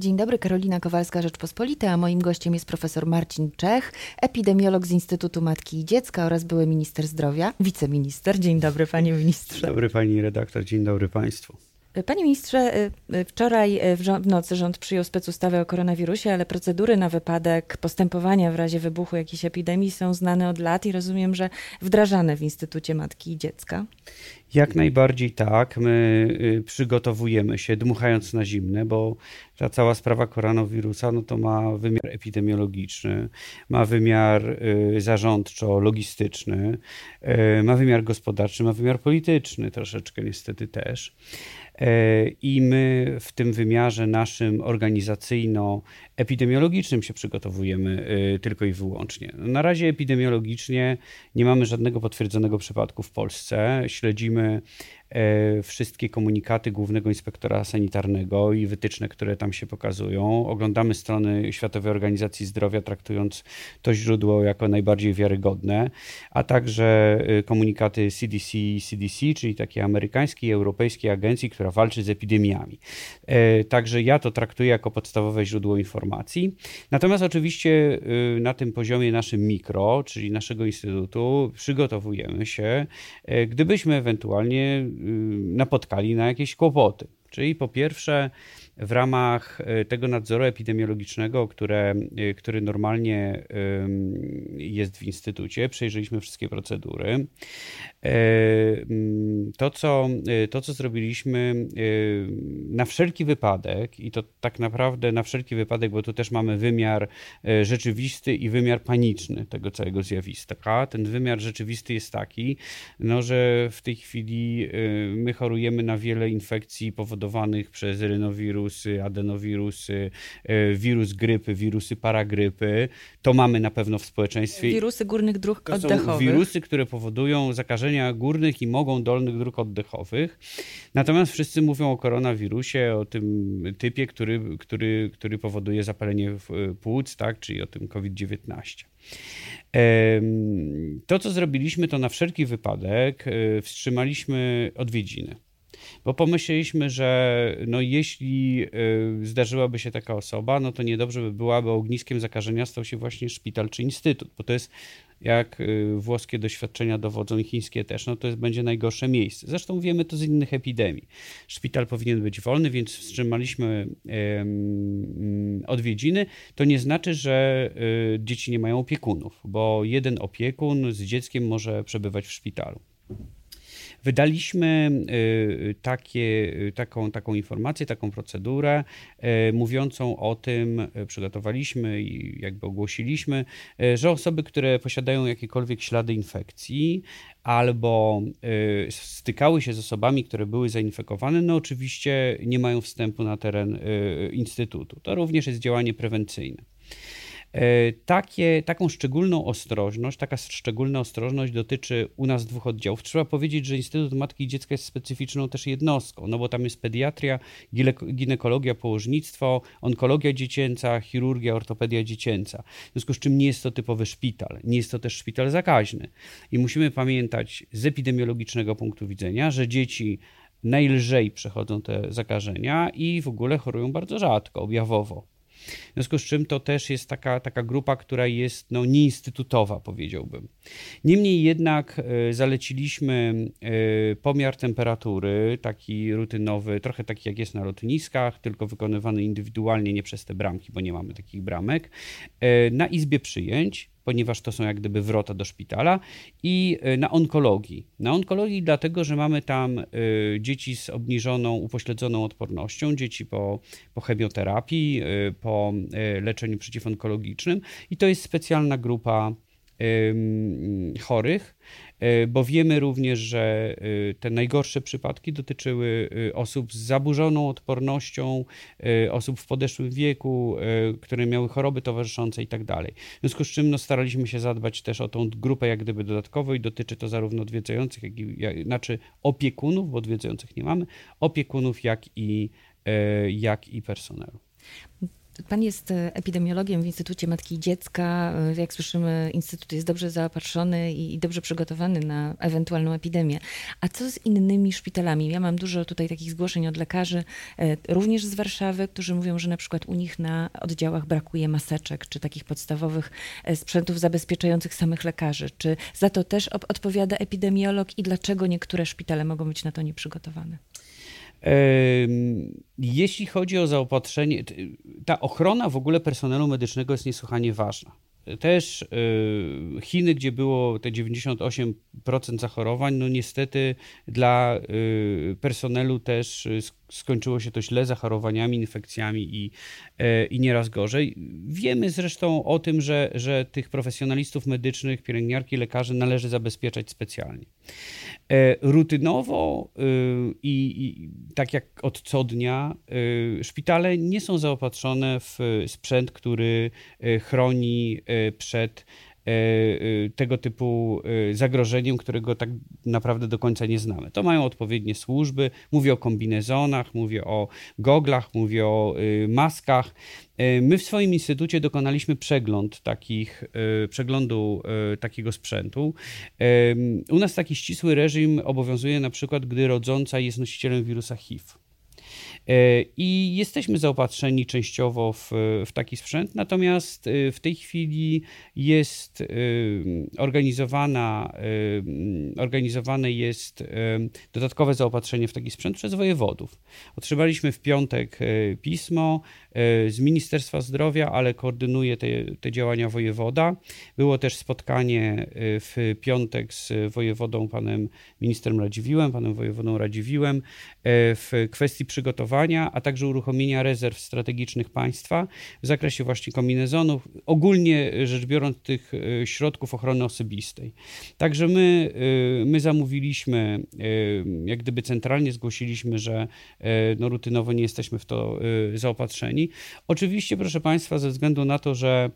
Dzień dobry, Karolina Kowalska, Rzeczpospolita, a moim gościem jest profesor Marcin Czech, epidemiolog z Instytutu Matki i Dziecka oraz były minister zdrowia, wiceminister. Dzień dobry, panie ministrze. Dzień dobry, pani redaktor, dzień dobry państwu. Panie ministrze, y, y, wczoraj y, w nocy rząd przyjął specustawę o koronawirusie, ale procedury na wypadek postępowania w razie wybuchu jakiejś epidemii są znane od lat i rozumiem, że wdrażane w Instytucie Matki i Dziecka. Jak najbardziej tak. My przygotowujemy się, dmuchając na zimne, bo ta cała sprawa koronawirusa no to ma wymiar epidemiologiczny, ma wymiar zarządczo-logistyczny, ma wymiar gospodarczy, ma wymiar polityczny troszeczkę niestety też. E, I my w tym wymiarze naszym organizacyjno-epidemiologicznym się przygotowujemy e, tylko i wyłącznie. Na razie epidemiologicznie nie mamy żadnego potwierdzonego przypadku w Polsce. Śledzimy wszystkie komunikaty Głównego Inspektora Sanitarnego i wytyczne, które tam się pokazują. Oglądamy strony Światowej Organizacji Zdrowia, traktując to źródło jako najbardziej wiarygodne, a także e, komunikaty CDC i CDC, czyli takiej amerykańskiej i europejskiej agencji, która walczy z epidemiami. E, także ja to traktuję jako podstawowe źródło informacji. Natomiast oczywiście na tym poziomie naszym mikro, czyli naszego instytutu, przygotowujemy się, gdybyśmy ewentualnie napotkali na jakieś kłopoty. Czyli po pierwsze, w ramach e, tego nadzoru epidemiologicznego, które, e, który normalnie jest w instytucie, przejrzeliśmy wszystkie procedury. E, to co, to, co zrobiliśmy na wszelki wypadek, i to tak naprawdę na wszelki wypadek, bo tu też mamy wymiar rzeczywisty i wymiar paniczny tego całego zjawiska. Ten wymiar rzeczywisty jest taki, no, że w tej chwili my chorujemy na wiele infekcji powodowanych przez rynowirus, wirusy, adenowirusy, e, wirus grypy, wirusy paragrypy. To mamy na pewno w społeczeństwie. Wirusy górnych dróg to oddechowych. Są wirusy, które powodują zakażenia górnych i mogą dolnych dróg oddechowych. Natomiast wszyscy mówią o koronawirusie, o tym typie, który, który, który powoduje zapalenie płuc, tak, czyli o tym COVID-19. To, co zrobiliśmy, to na wszelki wypadek e, wstrzymaliśmy odwiedziny bo pomyśleliśmy, że no jeśli y, zdarzyłaby się taka osoba, no to niedobrze by było, aby ogniskiem zakażenia stał się właśnie szpital czy instytut, bo to jest jak y, włoskie doświadczenia dowodzą i chińskie też, no to jest, będzie najgorsze miejsce. Zresztą wiemy to z innych epidemii. Szpital powinien być wolny, więc wstrzymaliśmy odwiedziny. To nie znaczy, że y, dzieci nie mają opiekunów, bo jeden opiekun z dzieckiem może przebywać w szpitalu. Wydaliśmy y, takie, y, taką, taką informację, taką procedurę y, mówiącą o tym, przygotowaliśmy i jakby ogłosiliśmy, że osoby, które posiadają jakiekolwiek ślady infekcji albo stykały się z osobami, które były zainfekowane, no oczywiście nie mają wstępu na teren Instytutu. To również jest działanie prewencyjne. E, takie, taką szczególną ostrożność, taka szczególna ostrożność dotyczy u nas dwóch oddziałów. Trzeba powiedzieć, że Instytut Matki i Dziecka jest specyficzną też jednostką, no bo tam jest pediatria, ginekologia, położnictwo, onkologia dziecięca, chirurgia, ortopedia dziecięca. W związku z czym nie jest to typowy szpital, nie jest to też szpital zakaźny. I musimy pamiętać z epidemiologicznego punktu widzenia, że dzieci najlżej przechodzą te zakażenia i w ogóle chorują bardzo rzadko, objawowo. W związku z czym to też jest taka, taka grupa, która jest no, nieinstytutowa, powiedziałbym. Niemniej jednak e, zaleciliśmy e, pomiar temperatury, taki rutynowy, trochę taki jak jest na lotniskach, tylko wykonywany indywidualnie, nie przez te bramki, bo nie mamy takich bramek, e, na izbie przyjęć ponieważ to są jak gdyby wrota do szpitala, i e, na onkologii. Na onkologii dlatego, że mamy tam e, dzieci z obniżoną, upośledzoną odpornością, dzieci po, po chemioterapii, e, po leczeniu przeciwonkologicznym i to jest specjalna grupa chorych, bo wiemy również, że e, te najgorsze przypadki dotyczyły e, osób z zaburzoną odpornością, osób w podeszłym wieku, które miały choroby towarzyszące i tak dalej. W związku z czym no, staraliśmy się zadbać też o tą grupę jak gdyby dodatkowo i dotyczy to zarówno odwiedzających, jak i, jak, znaczy opiekunów, bo odwiedzających nie mamy, opiekunów, jak i, jak i personelu. Pan jest e, epidemiologiem w Instytucie Matki i Dziecka. E, jak słyszymy, Instytut jest dobrze zaopatrzony i dobrze przygotowany na ewentualną epidemię. A co z innymi szpitalami? Ja mam dużo tutaj takich zgłoszeń od lekarzy, e, również z Warszawy, którzy mówią, że na przykład u nich na oddziałach brakuje maseczek czy takich podstawowych sprzętów zabezpieczających samych lekarzy. Czy za to też odpowiada epidemiolog i dlaczego niektóre szpitale mogą być na to nieprzygotowane? Jeśli chodzi o zaopatrzenie, ta ochrona w ogóle personelu medycznego jest niesłychanie ważna. Też y, Chiny, gdzie było te 98% zachorowań, no niestety dla y, personelu też skończyło się to źle zachorowaniami, infekcjami i, e, i nieraz gorzej. Wiemy zresztą o tym, że, że tych profesjonalistów medycznych, pielęgniarki, lekarzy należy zabezpieczać specjalnie. E, rutynowo y, i, i tak jak od co dnia szpitale nie są zaopatrzone w sprzęt, który chroni przed E, e, tego typu e, zagrożeniem, którego tak naprawdę do końca nie znamy. To mają odpowiednie służby. Mówię o kombinezonach, mówię o goglach, mówię o maskach. My w swoim instytucie dokonaliśmy przegląd takich, przeglądu takiego sprzętu. U nas taki ścisły reżim obowiązuje na przykład, gdy rodząca jest nosicielem wirusa HIV. E, I jesteśmy zaopatrzeni częściowo w, w taki sprzęt, natomiast e, w tej chwili jest e, organizowana, organizowane jest dodatkowe zaopatrzenie w taki sprzęt przez wojewodów. Otrzymaliśmy w piątek pismo z Ministerstwa Zdrowia, ale koordynuje te, te działania wojewoda. Było też spotkanie w piątek z wojewodą, panem ministrem Radziwiłem, panem wojewodą Radziwiłem w kwestii przygotowania a także uruchomienia rezerw strategicznych państwa w zakresie właśnie kombinezonów, ogólnie rzecz biorąc tych e, środków ochrony osobistej. Także my, e, my zamówiliśmy, e, jak gdyby centralnie zgłosiliśmy, że no, rutynowo nie jesteśmy w to zaopatrzeni. Oczywiście, proszę Państwa, ze względu na to, że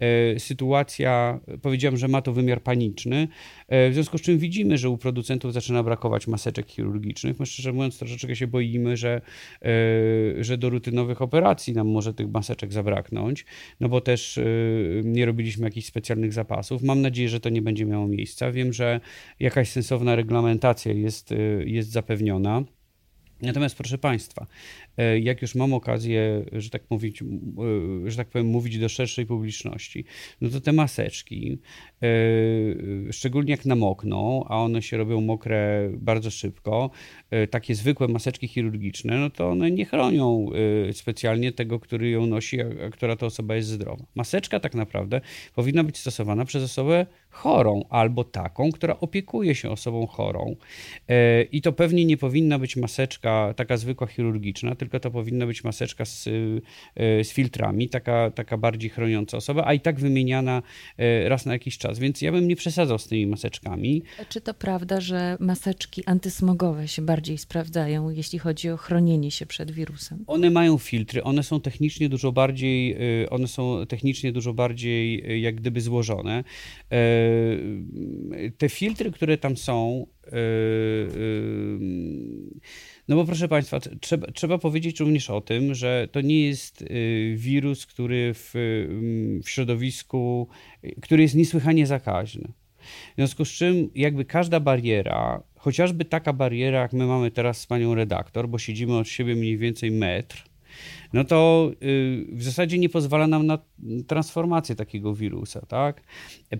E, sytuacja, powiedziałem, że ma to wymiar paniczny, e, w związku z czym widzimy, że u producentów zaczyna brakować maseczek chirurgicznych. My szczerze mówiąc troszeczkę się boimy, że, e, że do rutynowych operacji nam może tych maseczek zabraknąć, no bo też nie robiliśmy jakichś specjalnych zapasów. Mam nadzieję, że to nie będzie miało miejsca. Wiem, że jakaś sensowna reglamentacja jest, jest zapewniona. Natomiast proszę Państwa, e, jak już mam okazję, że tak, mówić, e, że tak powiem, mówić do szerszej publiczności, no to te maseczki, e, szczególnie jak namokną, a one się robią mokre bardzo szybko, takie zwykłe maseczki chirurgiczne, no to one nie chronią specjalnie tego, który ją nosi, a która to osoba jest zdrowa. Maseczka tak naprawdę powinna być stosowana przez osobę chorą albo taką, która opiekuje się osobą chorą. I to pewnie nie powinna być maseczka, maseczka taka zwykła chirurgiczna, tylko to powinna być maseczka z, y, z filtrami, taka, taka bardziej chroniąca osobę, a i tak wymieniana y, raz na jakiś czas. Więc ja bym nie przesadzał z tymi maseczkami. Czy to prawda, że maseczki antysmogowe się bardziej sprawdzają, jeśli chodzi o chronienie się przed wirusem? One mają filtry, one są technicznie dużo bardziej, y, one są technicznie dużo bardziej jak gdyby złożone. Te filtry, które tam są, no bo proszę Państwa, trzeba, trzeba powiedzieć również o tym, że to nie jest y, wirus, który w, mm, w środowisku, który jest niesłychanie zakaźny. W związku z czym jakby każda bariera, chociażby taka bariera, jak my mamy teraz z panią redaktor, bo siedzimy od siebie mniej więcej metr, no to y, w zasadzie nie pozwala nam na transformację takiego wirusa, tak?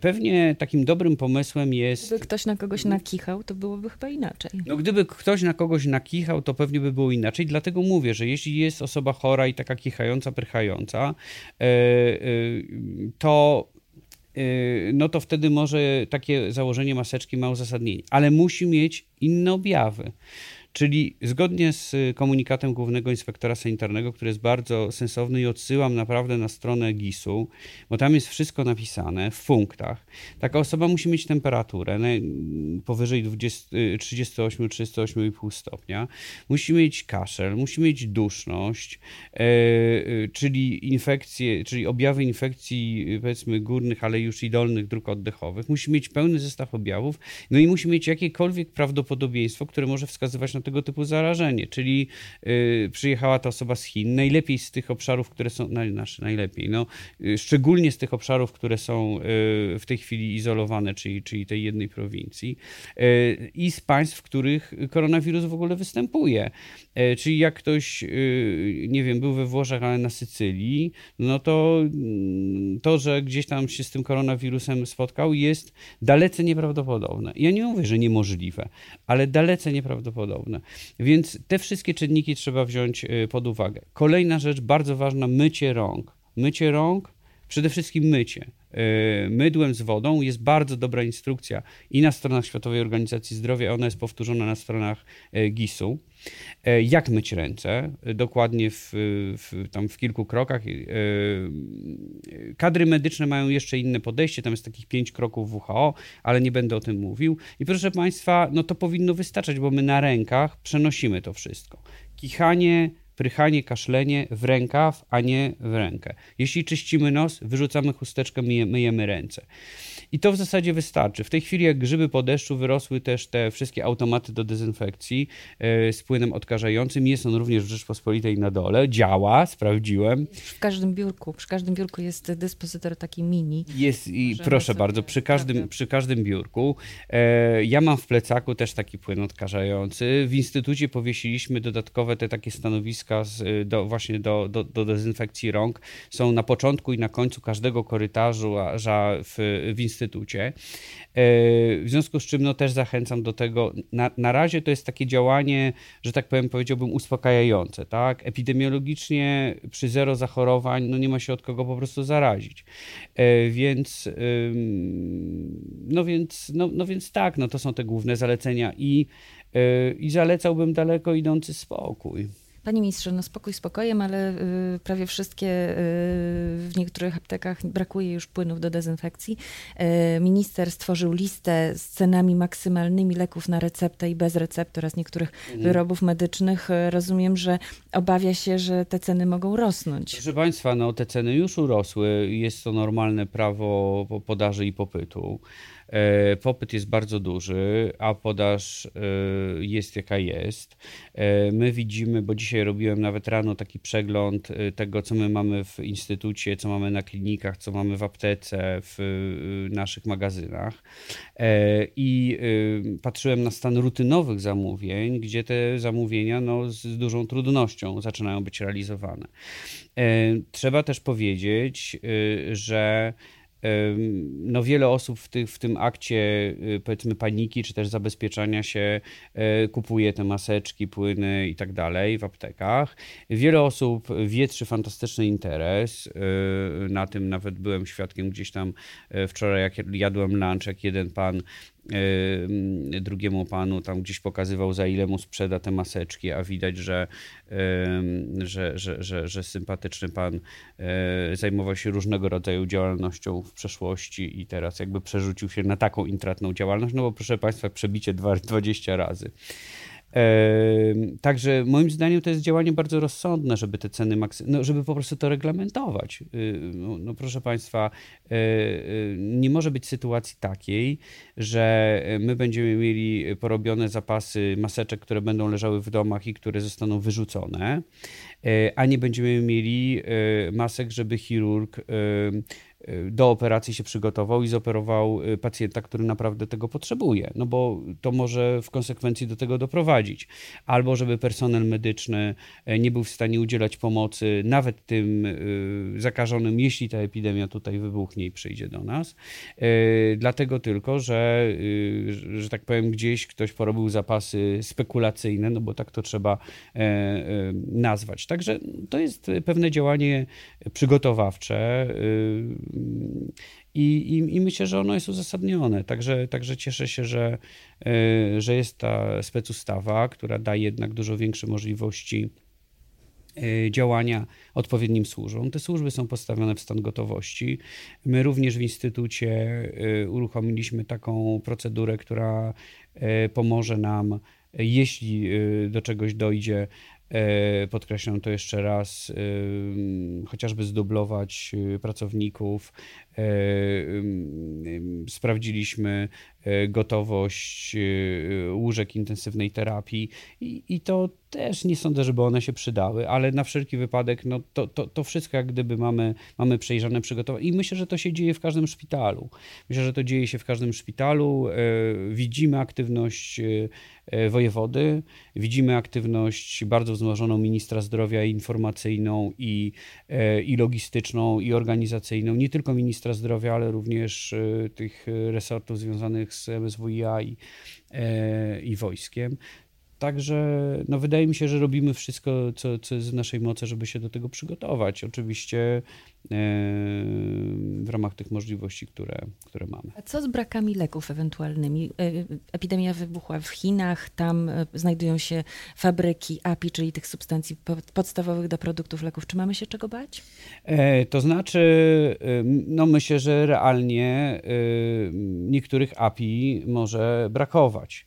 Pewnie takim dobrym pomysłem jest... Gdyby ktoś na kogoś nakichał, to byłoby chyba inaczej. No gdyby ktoś na kogoś nakichał, to pewnie by było inaczej, dlatego mówię, że jeśli jest osoba chora i taka kichająca, prychająca, e, e, to e, no to wtedy może takie założenie maseczki ma uzasadnienie, ale musi mieć inne objawy. Czyli zgodnie z komunikatem głównego inspektora sanitarnego, który jest bardzo sensowny i odsyłam naprawdę na stronę GIS-u, bo tam jest wszystko napisane w punktach. Taka osoba musi mieć temperaturę powyżej 38-38,5 stopnia, musi mieć kaszel, musi mieć duszność, e, e, czyli infekcje, czyli objawy infekcji powiedzmy górnych, ale już i dolnych dróg oddechowych, musi mieć pełny zestaw objawów, no i musi mieć jakiekolwiek prawdopodobieństwo, które może wskazywać na tego typu zarażenie, czyli przyjechała ta osoba z Chin, najlepiej z tych obszarów, które są, znaczy najlepiej, no, szczególnie z tych obszarów, które są w tej chwili izolowane, czyli, czyli tej jednej prowincji i z państw, w których koronawirus w ogóle występuje. Czyli jak ktoś, nie wiem, był we Włoszech, ale na Sycylii, no to mm, to, że gdzieś tam się z tym koronawirusem spotkał, jest dalece nieprawdopodobne. Ja nie mówię, że niemożliwe, ale dalece nieprawdopodobne. Więc te wszystkie czynniki trzeba wziąć y, pod uwagę. Kolejna rzecz, bardzo ważna, mycie rąk. Mycie rąk, przede wszystkim mycie. Y, mydłem z wodą jest bardzo dobra instrukcja i na stronach Światowej Organizacji Zdrowia, ona jest powtórzona na stronach y, GIS-u. E, jak myć ręce, dokładnie w, w, tam w kilku krokach. Kadry medyczne mają jeszcze inne podejście, tam jest takich pięć kroków WHO, ale nie będę o tym mówił. I proszę Państwa, no to powinno wystarczać, bo my na rękach przenosimy to wszystko. Kichanie, prychanie, kaszlenie w rękaw, a nie w rękę. Jeśli czyścimy nos, wyrzucamy chusteczkę, myjemy ręce. I to w zasadzie wystarczy. W tej chwili, jak grzyby po deszczu, wyrosły też te wszystkie automaty do dezynfekcji e, z płynem odkażającym. Jest on również w Rzeczpospolitej na dole. Działa, sprawdziłem. W każdym biurku, przy każdym biurku jest dyspozytor taki mini. Jest i proszę bardzo, przy każdym, przy każdym biurku. E, ja mam w plecaku też taki płyn odkażający. W instytucie powiesiliśmy dodatkowe te takie stanowiska z, do, właśnie do, do, do dezynfekcji rąk. Są na początku i na końcu każdego korytarzu, a w, w instytucie. E, w związku z czym no, też zachęcam do tego. Na, na razie to jest takie działanie, że tak powiem, powiedziałbym uspokajające. Tak? Epidemiologicznie przy zero zachorowań no, nie ma się od kogo po prostu zarazić. E, więc, no więc, no, no więc tak, no, to są te główne zalecenia i, e, i zalecałbym daleko idący spokój. Panie ministrze, no spokój spokojem, ale y, prawie wszystkie y, w niektórych aptekach brakuje już płynów do dezynfekcji. Y, minister stworzył listę z cenami maksymalnymi leków na receptę i bez recepty oraz niektórych mhm. wyrobów medycznych. Rozumiem, że obawia się, że te ceny mogą rosnąć. Proszę Państwa, no te ceny już urosły. Jest to normalne prawo podaży i popytu. E, popyt jest bardzo duży, a podaż e, jest jaka jest. E, my widzimy, bo dzisiaj robiłem nawet rano taki przegląd tego, co my mamy w instytucie, co mamy na klinikach, co mamy w aptece, w naszych magazynach. I patrzyłem na stan rutynowych zamówień, gdzie te zamówienia no, z dużą trudnością zaczynają być realizowane. Trzeba też powiedzieć, że no wiele osób w, tych, w tym akcie y, powiedzmy paniki czy też zabezpieczania się e, kupuje te maseczki, płyny i tak dalej w aptekach. Wiele osób wietrzy fantastyczny interes. E, na tym nawet byłem świadkiem gdzieś tam e, wczoraj, jak jadłem lunch, jak jeden pan drugiemu panu tam gdzieś pokazywał, za ile mu sprzeda te maseczki, a widać, że, że, że, że, że sympatyczny pan e, zajmował się różnego rodzaju działalnością w przeszłości i teraz jakby przerzucił się na taką intratną działalność, no bo proszę Państwa, przebicie 20 razy. Także moim zdaniem to jest działanie bardzo rozsądne, żeby te ceny, no, żeby po prostu to reglamentować. Y, no, no, proszę Państwa, e, e, nie może być sytuacji takiej, że my będziemy mieli porobione zapasy maseczek, które będą leżały w domach i które zostaną wyrzucone, a nie będziemy mieli masek, żeby chirurg do operacji się przygotował i zoperował y, pacjenta, który naprawdę tego potrzebuje, no bo to może w konsekwencji do tego doprowadzić. Albo żeby personel medyczny e, nie był w stanie udzielać pomocy nawet tym y, zakażonym, jeśli ta epidemia tutaj wybuchnie i przyjdzie do nas. E, dlatego tylko, że, y, że tak powiem, gdzieś ktoś porobił zapasy spekulacyjne, no bo tak to trzeba e, nazwać. Także to jest pewne działanie przygotowawcze i, i, I, myślę, że ono jest uzasadnione. Także, także cieszę się, że, e, że jest ta specustawa, która daje jednak dużo większe możliwości e, działania odpowiednim służbom. Te służby są postawione w stan gotowości. My również w Instytucie e, uruchomiliśmy taką procedurę, która pomoże nam, jeśli do czegoś dojdzie, podkreślam to jeszcze raz, chociażby zdublować pracowników. Sprawdziliśmy gotowość łóżek intensywnej terapii i, i to też nie sądzę, żeby one się przydały, ale na wszelki wypadek no, to, to, to wszystko jak gdyby mamy, mamy przejrzane, przygotowane i myślę, że to się dzieje w każdym szpitalu. Myślę, że to dzieje się w każdym szpitalu. E, widzimy aktywność e, wojewody, widzimy aktywność bardzo wzmożoną ministra zdrowia informacyjną i, e, i logistyczną i organizacyjną, nie tylko ministra zdrowia, ale również tych resortów związanych z MSWiA i, i wojskiem. Także no wydaje mi się, że robimy wszystko, co, co jest w naszej mocy, żeby się do tego przygotować. Oczywiście e, w ramach tych możliwości, które, które mamy. A co z brakami leków ewentualnymi? E, epidemia wybuchła w Chinach, tam e, znajdują się fabryki API, czyli tych substancji podstawowych do produktów leków. Czy mamy się czego bać? To znaczy, no myślę, że realnie niektórych API może brakować.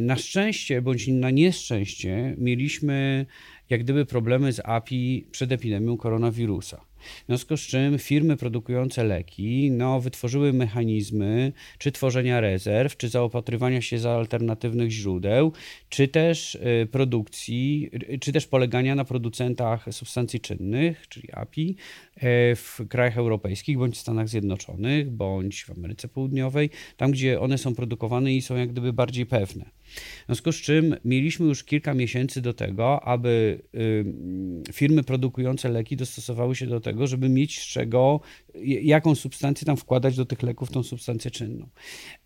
Na szczęście, bądź na nieszczęście mieliśmy jak gdyby problemy z API przed epidemią koronawirusa. W związku z czym firmy produkujące leki no, wytworzyły mechanizmy czy tworzenia rezerw, czy zaopatrywania się za alternatywnych źródeł, czy też y, produkcji, y, czy też polegania na producentach substancji czynnych, czyli API, y, w krajach europejskich, bądź w Stanach Zjednoczonych, bądź w Ameryce Południowej, tam gdzie one są produkowane i są jak gdyby bardziej pewne. W związku z czym mieliśmy już kilka miesięcy do tego, aby firmy produkujące leki dostosowały się do tego, żeby mieć z czego, jaką substancję tam wkładać do tych leków, tą substancję czynną.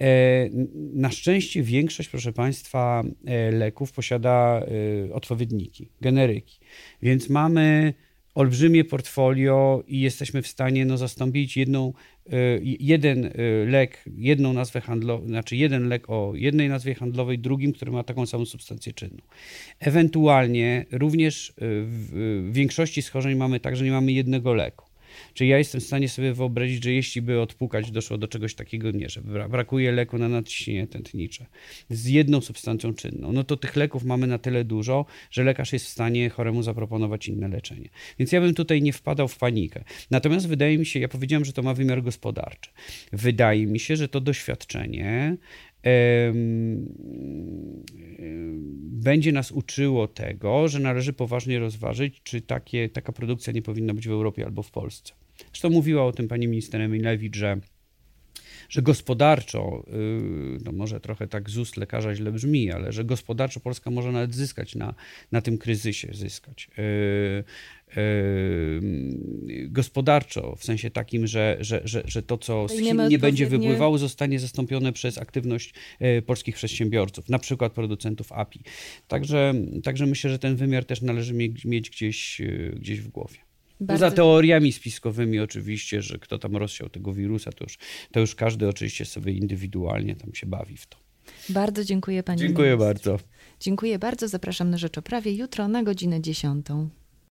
E, na szczęście większość, proszę Państwa, e, leków posiada e, odpowiedniki, generyki, więc mamy olbrzymie portfolio i jesteśmy w stanie no, zastąpić jedną, e, jeden e, lek, jedną nazwę handlową, znaczy jeden lek o jednej nazwie handlowej, drugim, który ma taką samą substancję czynną. Ewentualnie również e, w większości schorzeń mamy tak, że nie mamy jednego leku. Czyli ja jestem w stanie sobie wyobrazić, że jeśli by odpukać doszło do czegoś takiego, nie, że brakuje leku na nadciśnienie tętnicze z jedną substancją czynną, no to tych leków mamy na tyle dużo, że lekarz jest w stanie choremu zaproponować inne leczenie. Więc ja bym tutaj nie wpadał w panikę. Natomiast wydaje mi się, ja powiedziałem, że to ma wymiar gospodarczy. Wydaje mi się, że to doświadczenie będzie nas uczyło tego, że należy poważnie rozważyć, czy takie, taka produkcja nie powinna być w Europie albo w Polsce. Zresztą mówiła o tym pani minister Emilewicz, że że gospodarczo, y, no może trochę tak z ust lekarza źle brzmi, ale że gospodarczo Polska może nawet zyskać na, na tym kryzysie, zyskać. Y, y, gospodarczo, w sensie takim, że, że, że, że to, co z Chin nie będzie wypływało, zostanie zastąpione przez aktywność polskich przedsiębiorców, na przykład producentów API. Także, także myślę, że ten wymiar też należy mieć, mieć gdzieś, gdzieś w głowie. Bardzo... Poza teoriami spiskowymi oczywiście, że kto tam rozsiał tego wirusa, to już, to już każdy oczywiście sobie indywidualnie tam się bawi w to. Bardzo dziękuję pani. Dziękuję minister. bardzo. Dziękuję bardzo. Zapraszam na Rzeczoprawie jutro na godzinę 10.